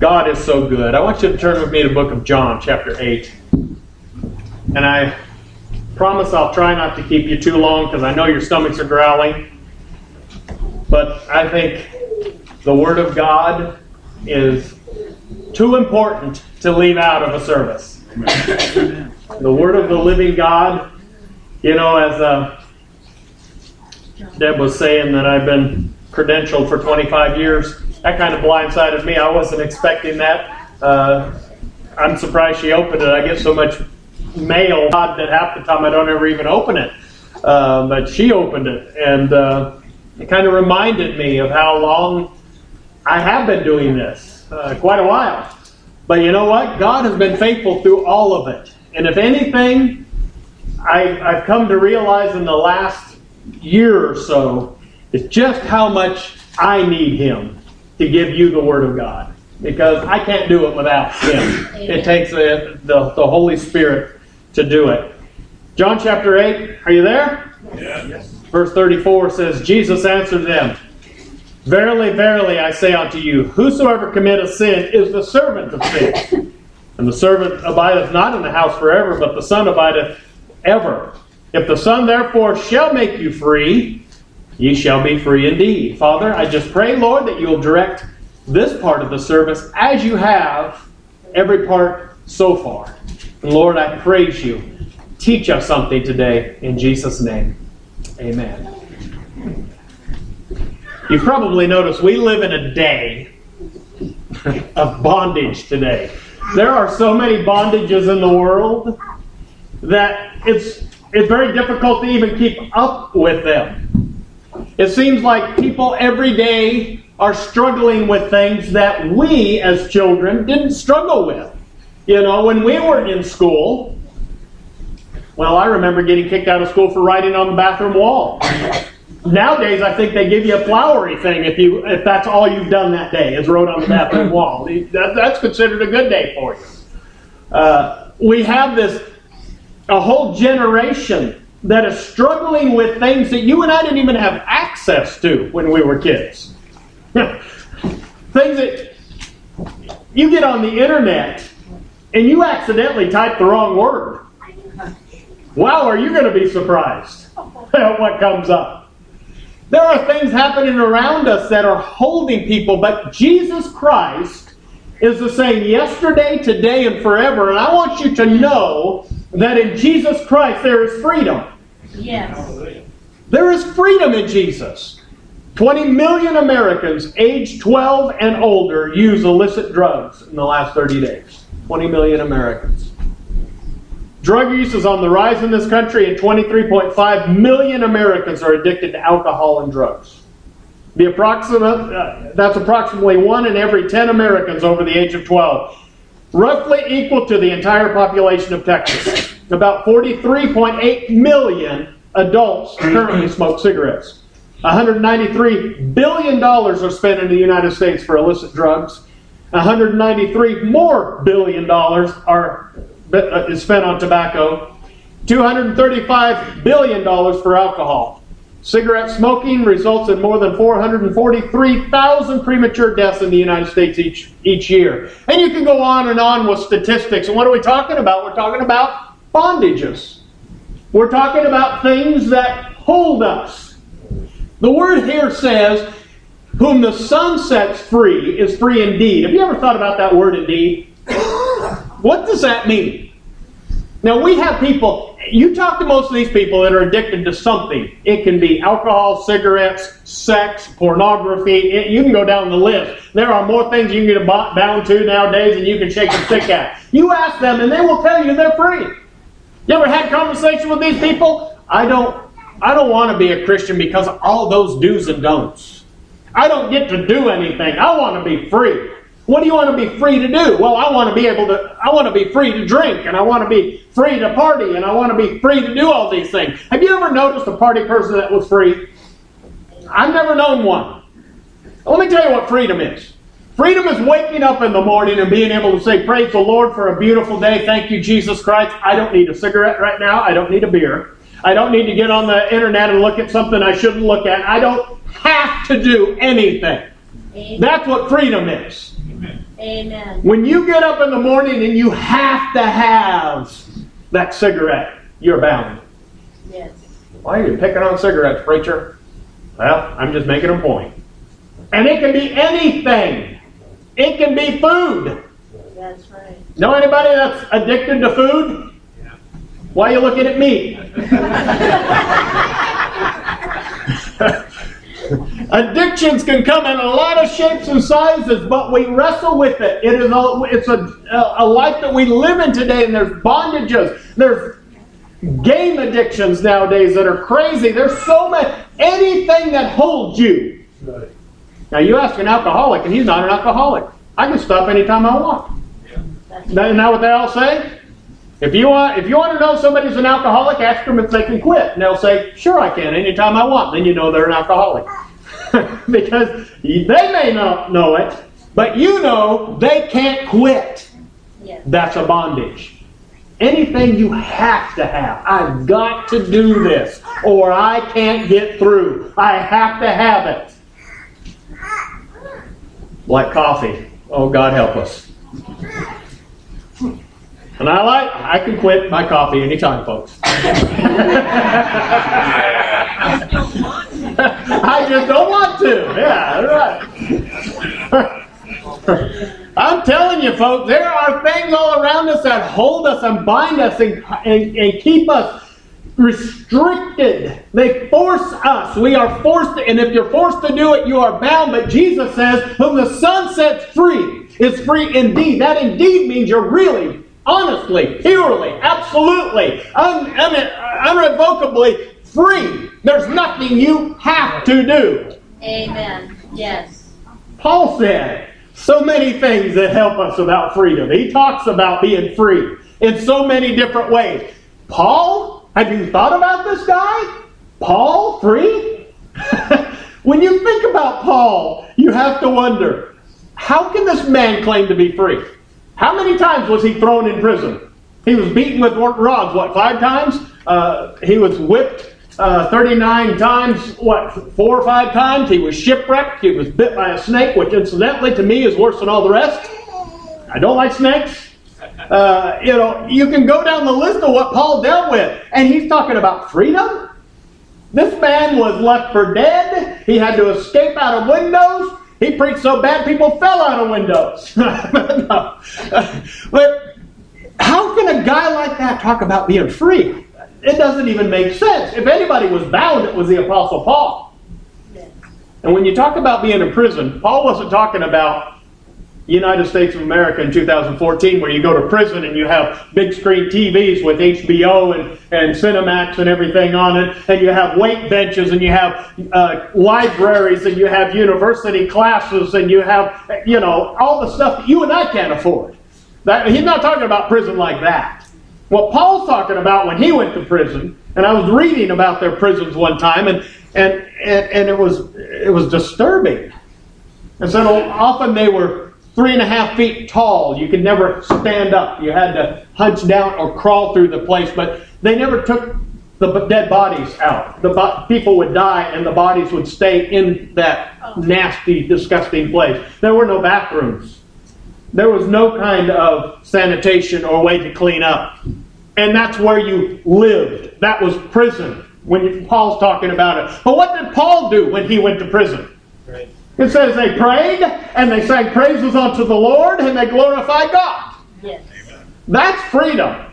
God is so good. I want you to turn with me to the book of John, chapter 8. And I promise I'll try not to keep you too long because I know your stomachs are growling. But I think the Word of God is too important to leave out of a service. the Word of the living God, you know, as uh, Deb was saying that I've been credentialed for 25 years, that kind of blindsided me. I wasn't expecting that. Uh, I'm surprised she opened it. I get so much mail that half the time I don't ever even open it. Uh, but she opened it, and uh, it kind of reminded me of how long I have been doing this, uh, quite a while. But you know what? God has been faithful through all of it. And if anything, I, I've come to realize in the last year or so is just how much I need Him to give you the Word of God. Because I can't do it without Him. It takes the, the, the Holy Spirit to do it. John chapter 8, are you there? Yes. Verse 34 says, Jesus answered them, Verily, verily, I say unto you, whosoever committeth sin is the servant of sin. And the servant abideth not in the house forever, but the Son abideth ever. If the Son therefore shall make you free, ye shall be free indeed. Father, I just pray, Lord, that you'll direct this part of the service as you have every part so far. Lord, I praise you. Teach us something today in Jesus' name. Amen. You've probably noticed we live in a day of bondage today. There are so many bondages in the world that it's it's very difficult to even keep up with them. It seems like people every day are struggling with things that we as children didn't struggle with. You know, when we were in school, well, I remember getting kicked out of school for writing on the bathroom wall. Nowadays, I think they give you a flowery thing if you if that's all you've done that day is wrote on the bathroom wall. That, that's considered a good day for you. Uh, we have this a whole generation that is struggling with things that you and I didn't even have access to when we were kids. things that you get on the internet and you accidentally type the wrong word. Wow, are you going to be surprised at what comes up? There are things happening around us that are holding people, but Jesus Christ is the same yesterday, today, and forever. And I want you to know that in Jesus Christ there is freedom. Yes. There is freedom in Jesus. 20 million Americans aged 12 and older use illicit drugs in the last 30 days. 20 million Americans. Drug use is on the rise in this country, and 23.5 million Americans are addicted to alcohol and drugs. The approximate, uh, that's approximately one in every 10 Americans over the age of 12 roughly equal to the entire population of Texas. About 43.8 million adults currently smoke cigarettes. 193 billion dollars are spent in the United States for illicit drugs. 193 more billion dollars are uh, is spent on tobacco. 235 billion dollars for alcohol. Cigarette smoking results in more than 443,000 premature deaths in the United States each, each year. And you can go on and on with statistics. And what are we talking about? We're talking about bondages. We're talking about things that hold us. The word here says, Whom the Son sets free is free indeed. Have you ever thought about that word indeed? what does that mean? Now, we have people, you talk to most of these people that are addicted to something. It can be alcohol, cigarettes, sex, pornography. It, you can go down the list. There are more things you can get bound to nowadays than you can shake a stick at. You ask them, and they will tell you they're free. You ever had conversation with these people? I don't. I don't want to be a Christian because of all those do's and don'ts. I don't get to do anything. I want to be free. What do you want to be free to do? Well, I want to be able to, I want to be free to drink, and I want to be free to party, and I want to be free to do all these things. Have you ever noticed a party person that was free? I've never known one. Let me tell you what freedom is. Freedom is waking up in the morning and being able to say, Praise the Lord for a beautiful day. Thank you, Jesus Christ. I don't need a cigarette right now. I don't need a beer. I don't need to get on the internet and look at something I shouldn't look at. I don't have to do anything. That's what freedom is. Amen. When you get up in the morning and you have to have that cigarette, you're bound. Yes. Why are you picking on cigarettes, preacher? Well, I'm just making a point. And it can be anything. It can be food. That's right. Know anybody that's addicted to food? Yeah. Why are you looking at me? Addictions can come in a lot of shapes and sizes, but we wrestle with it. It is a, it's a, a life that we live in today, and there's bondages. There's game addictions nowadays that are crazy. There's so many. Anything that holds you. Now, you ask an alcoholic, and he's not an alcoholic. I can stop anytime I want. That's Isn't that what they all say? If you want, if you want to know somebody's an alcoholic, ask them if they can quit, and they'll say, "Sure, I can, anytime I want." Then you know they're an alcoholic, because they may not know it, but you know they can't quit. Yes. That's a bondage. Anything you have to have. I've got to do this, or I can't get through. I have to have it. Like coffee. Oh, God help us. And I like, I can quit my coffee anytime, folks. I just don't want to. Yeah, right. I'm telling you, folks, there are things all around us that hold us and bind us and, and, and keep us restricted. They force us. We are forced, to, and if you're forced to do it, you are bound. But Jesus says, Whom the Son sets free is free indeed. That indeed means you're really, honestly, purely, absolutely, un, un, unrevocably free. There's nothing you have to do. Amen. Yes. Paul said so many things that help us about freedom. He talks about being free in so many different ways. Paul, have you thought about this guy? Paul, free? when you think about Paul, you have to wonder how can this man claim to be free? How many times was he thrown in prison? He was beaten with rods, what, five times? Uh, he was whipped uh, 39 times, what, four or five times. He was shipwrecked. He was bit by a snake, which incidentally to me is worse than all the rest. I don't like snakes. Uh, you know, you can go down the list of what Paul dealt with, and he's talking about freedom. This man was left for dead. He had to escape out of windows. He preached so bad people fell out of windows. But how can a guy like that talk about being free? It doesn't even make sense. If anybody was bound, it was the Apostle Paul. And when you talk about being in prison, Paul wasn't talking about United States of America in 2014, where you go to prison and you have big screen TVs with HBO and, and Cinemax and everything on it, and you have weight benches and you have uh, libraries and you have university classes and you have, you know, all the stuff that you and I can't afford. That, he's not talking about prison like that. What Paul's talking about when he went to prison, and I was reading about their prisons one time, and, and, and, and it, was, it was disturbing. And so often they were three and a half feet tall. You could never stand up. You had to hunch down or crawl through the place. But they never took the dead bodies out. The bo- people would die, and the bodies would stay in that nasty, disgusting place. There were no bathrooms. There was no kind of sanitation or way to clean up. And that's where you lived. That was prison when Paul's talking about it. But what did Paul do when he went to prison? Right. It says they prayed and they sang praises unto the Lord and they glorified God. Yes. That's freedom.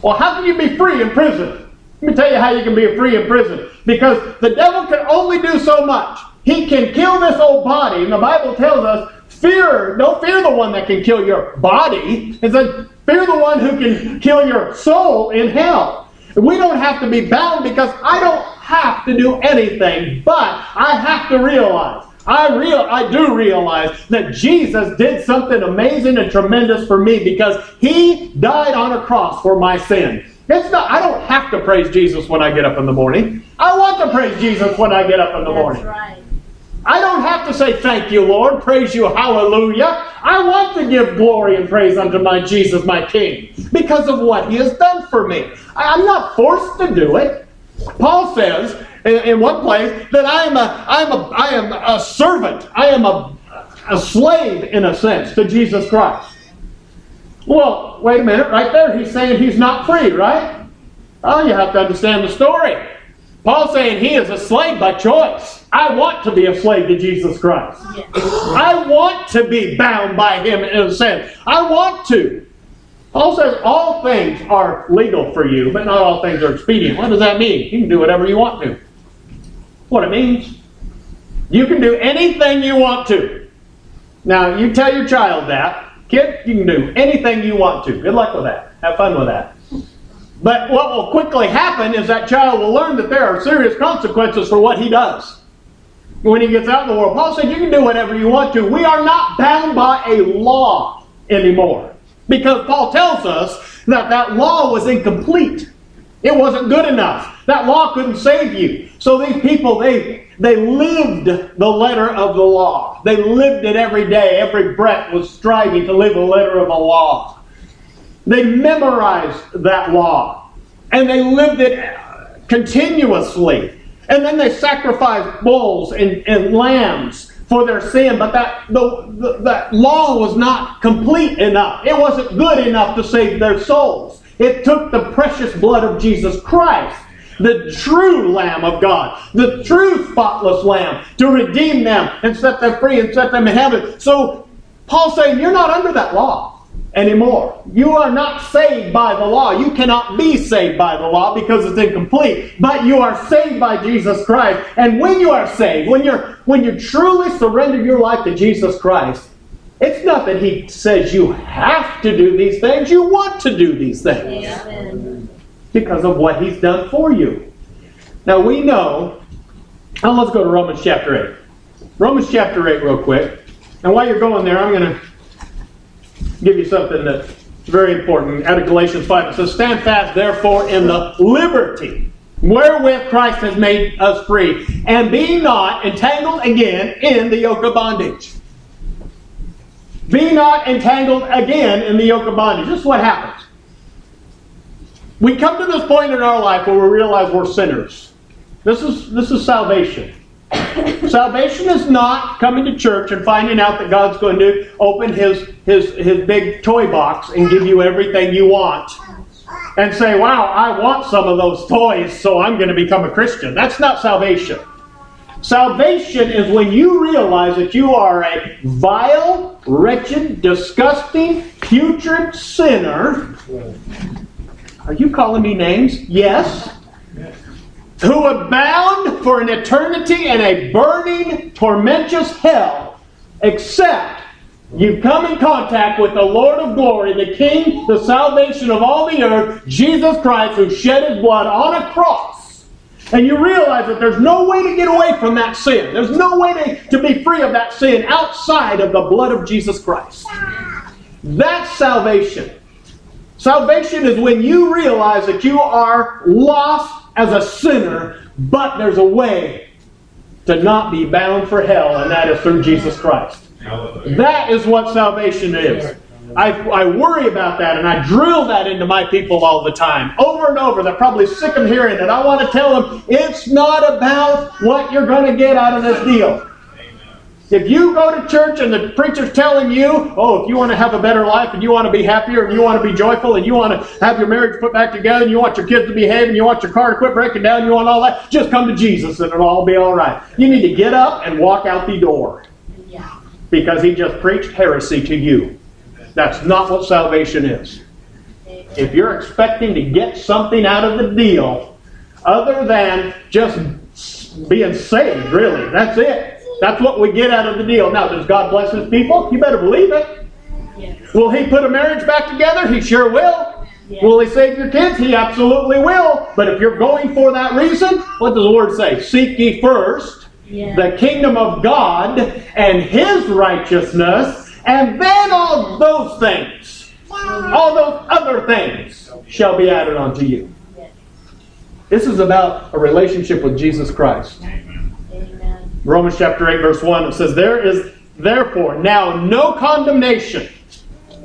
Well, how can you be free in prison? Let me tell you how you can be free in prison. Because the devil can only do so much. He can kill this old body, and the Bible tells us, fear, don't fear the one that can kill your body. It says, fear the one who can kill your soul in hell. We don't have to be bound because I don't have to do anything, but I have to realize I real I do realize that Jesus did something amazing and tremendous for me because he died on a cross for my sin. It's not I don't have to praise Jesus when I get up in the morning. I want to praise Jesus when I get up in the That's morning. right. I don't have to say thank you, Lord, praise you, hallelujah. I want to give glory and praise unto my Jesus, my King, because of what he has done for me. I'm not forced to do it. Paul says in, in one place that I am a, I am a, I am a servant. I am a, a slave, in a sense, to Jesus Christ. Well, wait a minute, right there, he's saying he's not free, right? Oh, you have to understand the story. Paul's saying he is a slave by choice. I want to be a slave to Jesus Christ. Yes. I want to be bound by him in a sense. I want to. Paul says all things are legal for you, but not all things are expedient. What does that mean? You can do whatever you want to. What it means. You can do anything you want to. Now, you tell your child that. Kid, you can do anything you want to. Good luck with that. Have fun with that. But what will quickly happen is that child will learn that there are serious consequences for what he does when he gets out in the world. Paul said, You can do whatever you want to. We are not bound by a law anymore. Because Paul tells us that that law was incomplete. It wasn't good enough. That law couldn't save you. So these people, they, they lived the letter of the law. They lived it every day. Every breath was striving to live the letter of the law. They memorized that law. And they lived it continuously. And then they sacrificed bulls and, and lambs for their sin, but that the, the, that law was not complete enough. It wasn't good enough to save their souls. It took the precious blood of Jesus Christ, the true Lamb of God, the true spotless Lamb, to redeem them and set them free and set them in heaven. So Paul's saying you're not under that law anymore. You are not saved by the law. You cannot be saved by the law because it's incomplete. But you are saved by Jesus Christ. And when you are saved, when you're when you truly surrender your life to Jesus Christ, it's not that he says you have to do these things, you want to do these things Amen. because of what he's done for you. Now we know, now let's go to Romans chapter 8. Romans chapter 8, real quick. And while you're going there, I'm going to give you something that's very important. Out of Galatians 5, it says, Stand fast, therefore, in the liberty wherewith Christ has made us free, and be not entangled again in the yoke of bondage. Be not entangled again in the yoke of bondage. This is what happens. We come to this point in our life where we realize we're sinners. This is, this is salvation. Salvation is not coming to church and finding out that God's going to open his, his, his big toy box and give you everything you want. And say, wow, I want some of those toys, so I'm going to become a Christian. That's not salvation. Salvation is when you realize that you are a vile, wretched, disgusting, putrid sinner. Are you calling me names? Yes who are bound for an eternity in a burning, tormentous hell, except you come in contact with the Lord of glory, the King, the salvation of all the earth, Jesus Christ, who shed his blood on a cross. And you realize that there's no way to get away from that sin. There's no way to, to be free of that sin outside of the blood of Jesus Christ. That's salvation. Salvation is when you realize that you are lost as a sinner, but there's a way to not be bound for hell, and that is through Jesus Christ. That is what salvation is. I, I worry about that and I drill that into my people all the time. Over and over. They're probably sick of hearing it. I want to tell them it's not about what you're going to get out of this deal. If you go to church and the preacher's telling you, oh, if you want to have a better life and you want to be happier and you want to be joyful and you want to have your marriage put back together and you want your kids to behave and you want your car to quit breaking down, you want all that, just come to Jesus and it'll all be all right. You need to get up and walk out the door because he just preached heresy to you. That's not what salvation is. If you're expecting to get something out of the deal other than just being saved, really, that's it. That's what we get out of the deal. Now, does God bless his people? You better believe it. Yes. Will he put a marriage back together? He sure will. Yes. Will he save your kids? He absolutely will. But if you're going for that reason, what does the Lord say? Seek ye first Yes. the kingdom of God and his righteousness, and then all those things, all those other things shall be added unto you. This is about a relationship with Jesus Christ. Romans chapter 8, verse 1, it says, There is therefore now no condemnation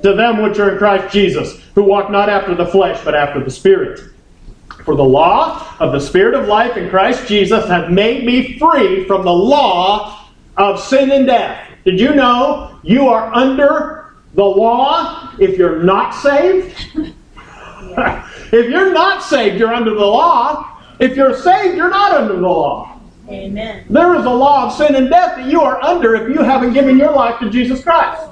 to them which are in Christ Jesus, who walk not after the flesh, but after the Spirit. For the law of the Spirit of life in Christ Jesus hath made me free from the law of sin and death. Did you know you are under the law if you're not saved? if you're not saved, you're under the law. If you're saved, you're not under the law. Amen. There is a law of sin and death that you are under if you haven't given your life to Jesus Christ.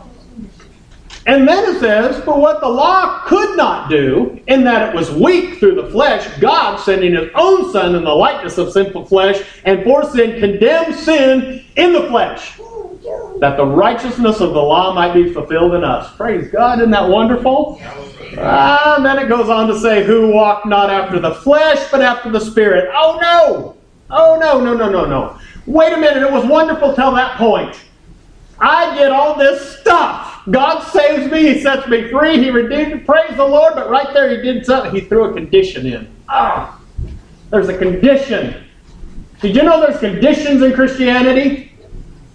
And then it says, For what the law could not do, in that it was weak through the flesh, God sending his own Son in the likeness of sinful flesh, and for sin condemned sin in the flesh, that the righteousness of the law might be fulfilled in us. Praise God, isn't that wonderful? Ah, and then it goes on to say, Who walked not after the flesh, but after the Spirit. Oh no! Oh no, no, no, no, no. Wait a minute, it was wonderful till that point. I get all this stuff. God saves me, He sets me free, He redeemed me. Praise the Lord. But right there, He did something. He threw a condition in. Ah, there's a condition. Did you know there's conditions in Christianity?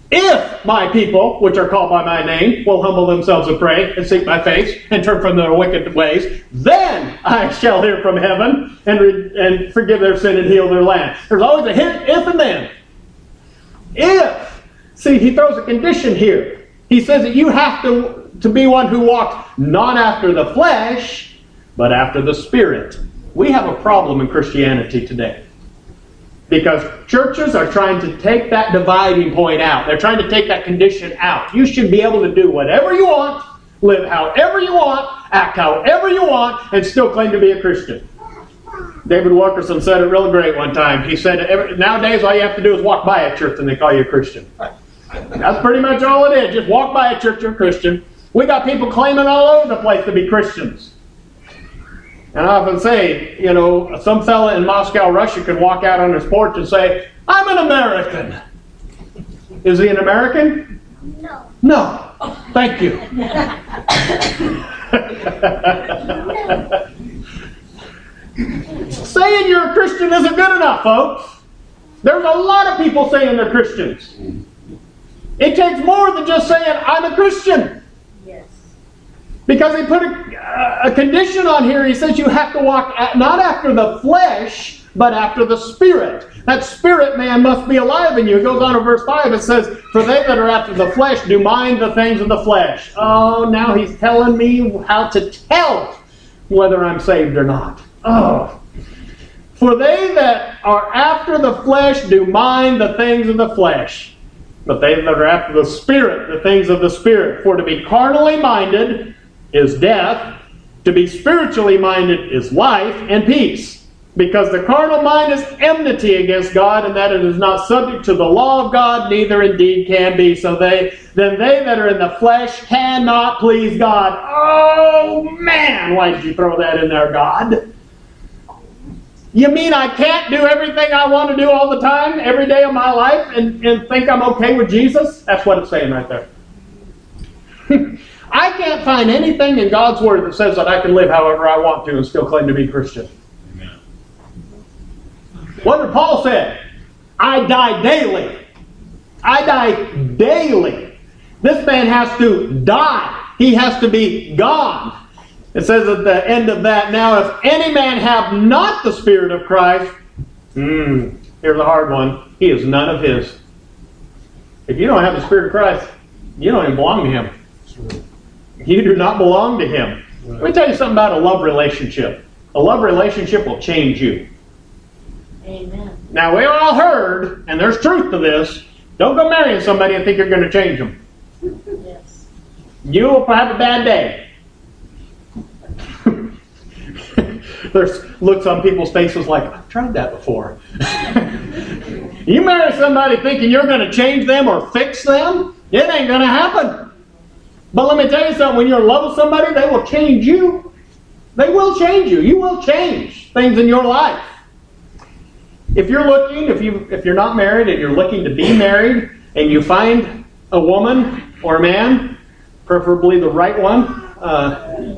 If my people, which are called by my name, will humble themselves and pray and seek my face and turn from their wicked ways, then I shall hear from heaven and, re- and forgive their sin and heal their land. There's always a hint, if and then. If. See, he throws a condition here. He says that you have to, to be one who walks not after the flesh, but after the Spirit. We have a problem in Christianity today. Because churches are trying to take that dividing point out. They're trying to take that condition out. You should be able to do whatever you want, live however you want, act however you want, and still claim to be a Christian. David Wilkerson said it really great one time. He said, nowadays all you have to do is walk by a church and they call you a Christian. That's pretty much all it is. Just walk by a church, you're a Christian. We got people claiming all over the place to be Christians. And I often say, you know, some fella in Moscow, Russia could walk out on his porch and say, I'm an American. Is he an American? No. No. Thank you. saying you're a Christian isn't good enough, folks. There's a lot of people saying they're Christians. It takes more than just saying, I'm a Christian. Because he put a, a condition on here. He says you have to walk at, not after the flesh, but after the spirit. That spirit man must be alive in you. It goes on in verse 5. It says, For they that are after the flesh do mind the things of the flesh. Oh, now he's telling me how to tell whether I'm saved or not. Oh. For they that are after the flesh do mind the things of the flesh. But they that are after the Spirit, the things of the Spirit. For to be carnally minded is death, to be spiritually minded is life and peace. Because the carnal mind is enmity against God, and that it is not subject to the law of God, neither indeed can be. So they then they that are in the flesh cannot please God. Oh man, why did you throw that in there, God? You mean I can't do everything I want to do all the time, every day of my life, and, and think I'm okay with Jesus? That's what it's saying right there. Find anything in God's Word that says that I can live however I want to and still claim to be Christian. Amen. What did Paul say? I die daily. I die daily. This man has to die. He has to be gone. It says at the end of that, now if any man have not the Spirit of Christ, hmm, here's a hard one, he is none of his. If you don't have the Spirit of Christ, you don't even belong to him. You do not belong to him. Let me tell you something about a love relationship. A love relationship will change you. Amen. Now, we all heard, and there's truth to this, don't go marrying somebody and think you're going to change them. Yes. You will have a bad day. There's looks on people's faces like, I've tried that before. you marry somebody thinking you're going to change them or fix them, it ain't going to happen. Tell you something when you're in love with somebody, they will change you. They will change you. You will change things in your life. If you're looking, if you if you're not married and you're looking to be married, and you find a woman or a man, preferably the right one, uh,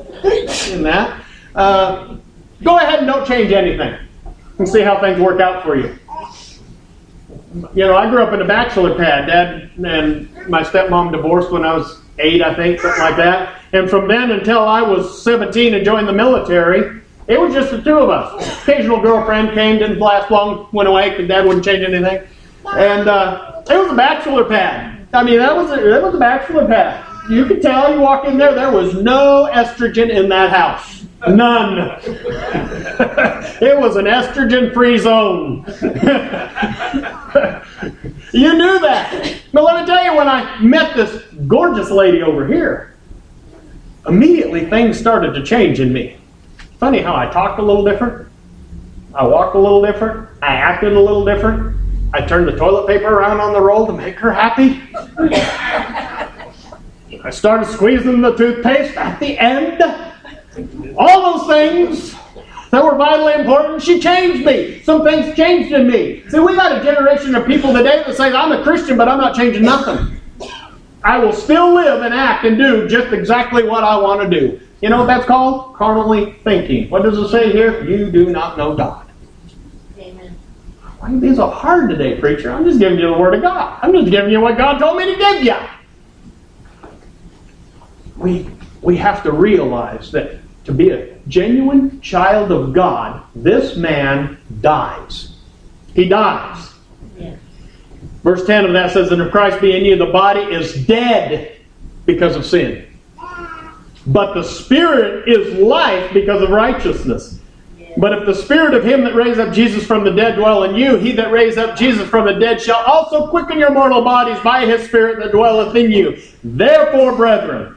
in that, uh, go ahead and don't change anything, and see how things work out for you. You know, I grew up in a bachelor pad. Dad and my stepmom divorced when I was eight, I think, something like that. And from then until I was 17 and joined the military, it was just the two of us. Occasional girlfriend came, didn't last long, went away because Dad wouldn't change anything. And uh, it was a bachelor pad. I mean, that was a, that was a bachelor pad. You could tell you walk in there, there was no estrogen in that house. None. it was an estrogen free zone. you knew that. But let me tell you, when I met this gorgeous lady over here, immediately things started to change in me. Funny how I talked a little different. I walked a little different. I acted a little different. I turned the toilet paper around on the roll to make her happy. I started squeezing the toothpaste at the end. All those things that were vitally important, she changed me. Some things changed in me. See, we got a generation of people today that say, I'm a Christian, but I'm not changing nothing. I will still live and act and do just exactly what I want to do. You know what that's called? Carnally thinking. What does it say here? You do not know God. Amen. Why are you being so hard today, preacher? I'm just giving you the Word of God. I'm just giving you what God told me to give you. We, we have to realize that to be a genuine child of God, this man dies. He dies. Verse 10 of that says, And if Christ be in you, the body is dead because of sin. But the spirit is life because of righteousness. But if the spirit of him that raised up Jesus from the dead dwell in you, he that raised up Jesus from the dead shall also quicken your mortal bodies by his spirit that dwelleth in you. Therefore, brethren,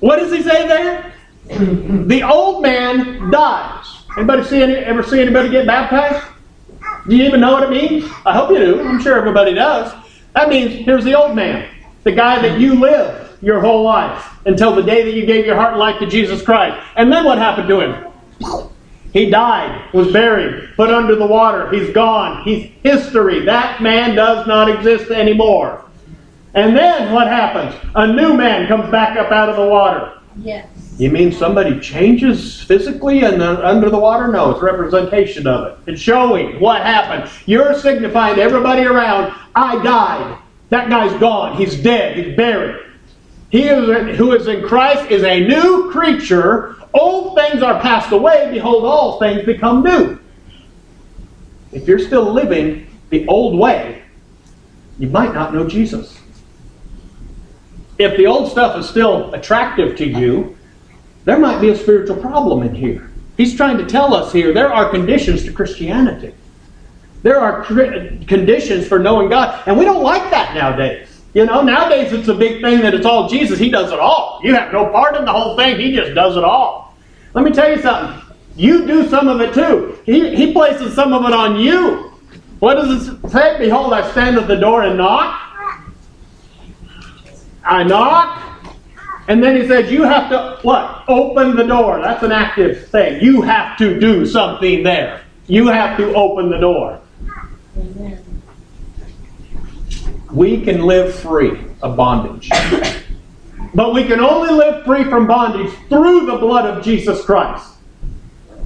What does he say there? the old man dies. Anybody see any, ever see anybody get baptized? Do you even know what it means? I hope you do. I'm sure everybody does. That means here's the old man, the guy that you live your whole life until the day that you gave your heart and life to Jesus Christ. And then what happened to him? He died, was buried, put under the water. He's gone. He's history. That man does not exist anymore. And then what happens? A new man comes back up out of the water. Yes. You mean somebody changes physically and uh, under the water? No, it's representation of it. It's showing what happened. You're signifying to everybody around, I died. That guy's gone. He's dead. He's buried. He is, who is in Christ is a new creature. Old things are passed away. Behold, all things become new. If you're still living the old way, you might not know Jesus. If the old stuff is still attractive to you, there might be a spiritual problem in here. He's trying to tell us here there are conditions to Christianity. There are conditions for knowing God, and we don't like that nowadays. You know, nowadays it's a big thing that it's all Jesus. He does it all. You have no part in the whole thing. He just does it all. Let me tell you something. You do some of it too. He, he places some of it on you. What does it say? Behold, I stand at the door and knock. I knock. And then he says, You have to, what? Open the door. That's an active thing. You have to do something there. You have to open the door. We can live free of bondage. But we can only live free from bondage through the blood of Jesus Christ.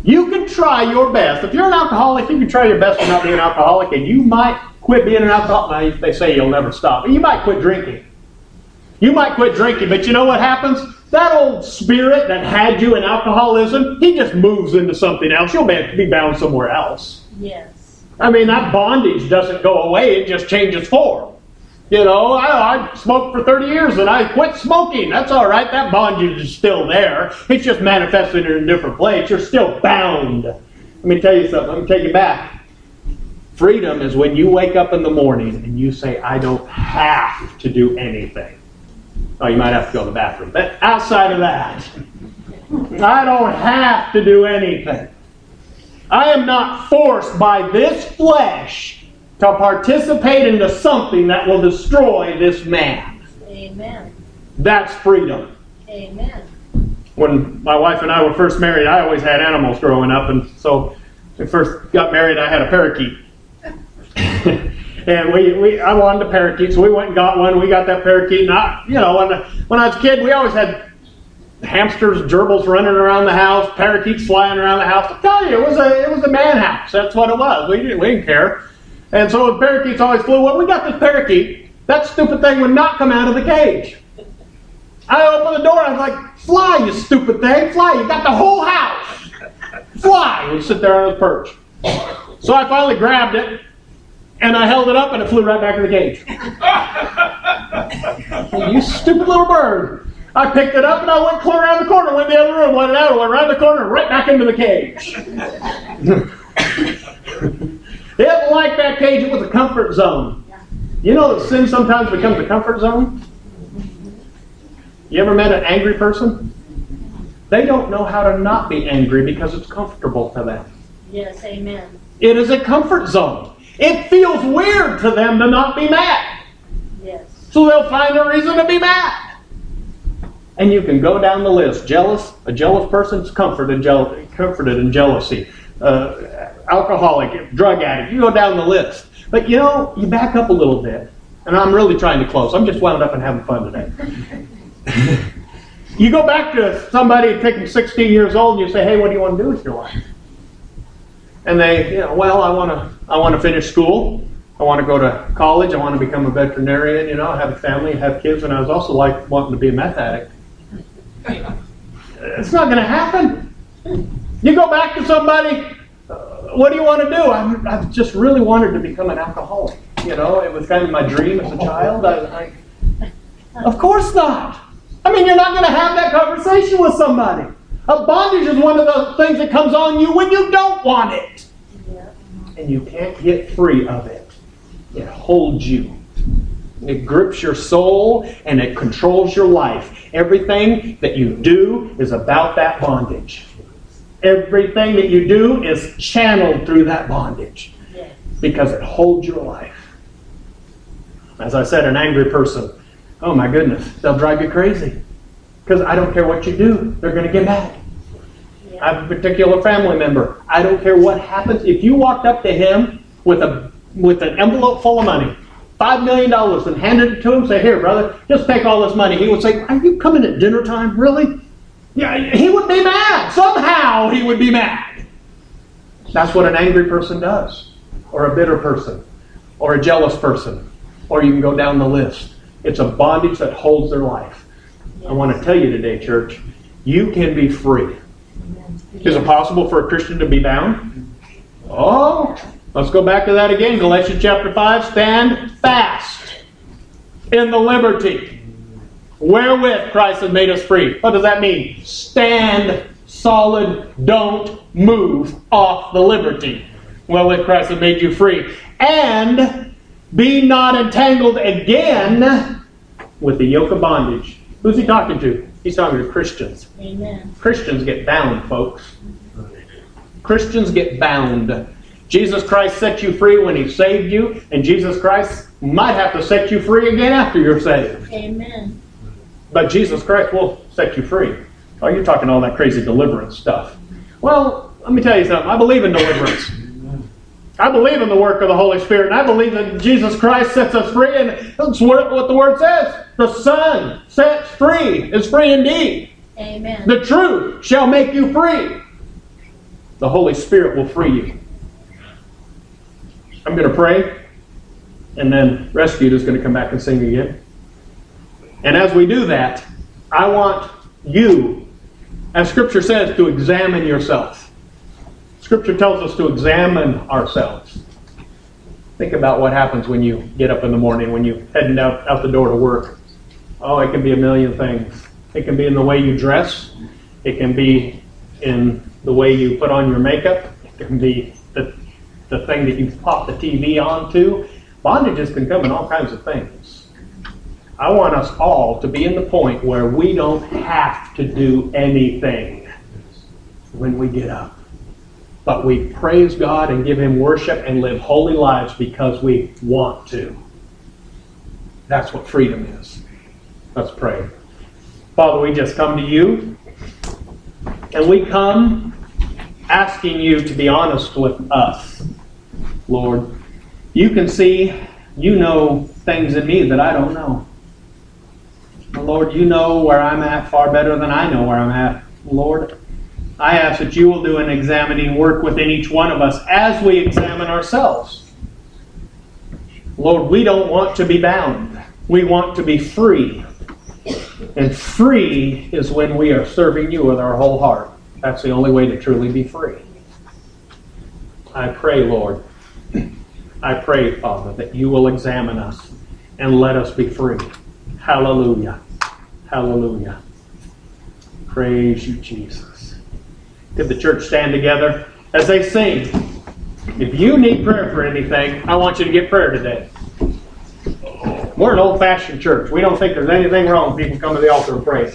You can try your best. If you're an alcoholic, you can try your best to not be an alcoholic, and you might quit being an alcoholic. They say you'll never stop. You might quit drinking. You might quit drinking, but you know what happens? That old spirit that had you in alcoholism, he just moves into something else. You'll be bound somewhere else. Yes. I mean, that bondage doesn't go away, it just changes form. You know, I, I smoked for 30 years and I quit smoking. That's all right. That bondage is still there. It's just manifested in a different place. You're still bound. Let me tell you something. Let me take you back. Freedom is when you wake up in the morning and you say, I don't have to do anything. Oh, you might have to go to the bathroom. But outside of that, I don't have to do anything. I am not forced by this flesh to participate into something that will destroy this man. Amen. That's freedom. Amen. When my wife and I were first married, I always had animals growing up, and so when we first got married, I had a parakeet. and we, we I wanted a parakeet, so we went and got one. We got that parakeet, and I, you know, when when I was a kid, we always had hamsters, gerbils running around the house, parakeets flying around the house. I tell you, it was a it was a man house. That's what it was. We didn't we didn't care. And so the parakeets always flew. Well, we got this parakeet. That stupid thing would not come out of the cage. I opened the door. I was like, "Fly, you stupid thing! Fly! You got the whole house. Fly!" And sit there on the perch. So I finally grabbed it and I held it up and it flew right back in the cage. you stupid little bird. I picked it up and I went clear around the corner, went in the other room, let it out, went around the corner, right back into the cage. it like that cage, it was a comfort zone. You know that sin sometimes becomes a comfort zone? You ever met an angry person? They don't know how to not be angry because it's comfortable to them. Yes, amen. It is a comfort zone. It feels weird to them to not be mad. Yes. So they'll find a reason to be mad. And you can go down the list. Jealous, a jealous person's comforted, jeal- comforted in jealousy. Uh, alcoholic, drug addict. You go down the list. But you know, you back up a little bit. And I'm really trying to close. I'm just wound up and having fun today. you go back to somebody, take them 16 years old, and you say, hey, what do you want to do with your life? And they, you know, well, I want to, I want to finish school. I want to go to college. I want to become a veterinarian. You know, have a family, have kids, and I was also like wanting to be a meth addict. It's not going to happen. You go back to somebody. Uh, what do you want to do? I, I just really wanted to become an alcoholic. You know, it was kind of my dream as a child. I, I, of course not. I mean, you're not going to have that conversation with somebody. A bondage is one of those things that comes on you when you don't want it. And you can't get free of it. It holds you. It grips your soul and it controls your life. Everything that you do is about that bondage. Everything that you do is channeled through that bondage because it holds your life. As I said, an angry person, oh my goodness, they'll drive you crazy. Because I don't care what you do, they're going to get mad. I have a particular family member. I don't care what happens. If you walked up to him with a with an envelope full of money, five million dollars, and handed it to him, say, "Here, brother, just take all this money," he would say, "Are you coming at dinner time? Really?" Yeah, he would be mad. Somehow he would be mad. That's what an angry person does, or a bitter person, or a jealous person, or you can go down the list. It's a bondage that holds their life. I want to tell you today, church, you can be free. Is it possible for a Christian to be bound? Oh, let's go back to that again. Galatians chapter 5 stand fast in the liberty wherewith Christ has made us free. What does that mean? Stand solid, don't move off the liberty wherewith Christ has made you free. And be not entangled again with the yoke of bondage. Who's he talking to? He's talking to Christians. Amen. Christians get bound, folks. Christians get bound. Jesus Christ set you free when He saved you, and Jesus Christ might have to set you free again after you're saved. Amen. But Jesus Christ will set you free. Oh, you're talking all that crazy deliverance stuff. Well, let me tell you something. I believe in deliverance. I believe in the work of the Holy Spirit, and I believe that Jesus Christ sets us free, and that's what what the Word says. The Son sets free is free indeed. Amen. The truth shall make you free. The Holy Spirit will free you. I'm going to pray, and then Rescued is going to come back and sing again. And as we do that, I want you, as Scripture says, to examine yourself. Scripture tells us to examine ourselves. Think about what happens when you get up in the morning, when you're heading out, out the door to work. Oh, it can be a million things. It can be in the way you dress. It can be in the way you put on your makeup. It can be the, the thing that you pop the TV onto. Bondages can come in all kinds of things. I want us all to be in the point where we don't have to do anything when we get up. But we praise God and give Him worship and live holy lives because we want to. That's what freedom is. Let's pray. Father, we just come to you, and we come asking you to be honest with us, Lord. You can see You know things in me that I don't know. Lord, you know where I'm at far better than I know where I'm at. Lord, I ask that you will do an examining work within each one of us as we examine ourselves. Lord, we don't want to be bound. We want to be free. And free is when we are serving you with our whole heart. That's the only way to truly be free. I pray, Lord, I pray, Father, that you will examine us and let us be free. Hallelujah. Hallelujah. Praise you, Jesus. Could the church stand together as they sing? If you need prayer for anything, I want you to get prayer today. We're an old fashioned church. We don't think there's anything wrong with people coming to the altar and praying.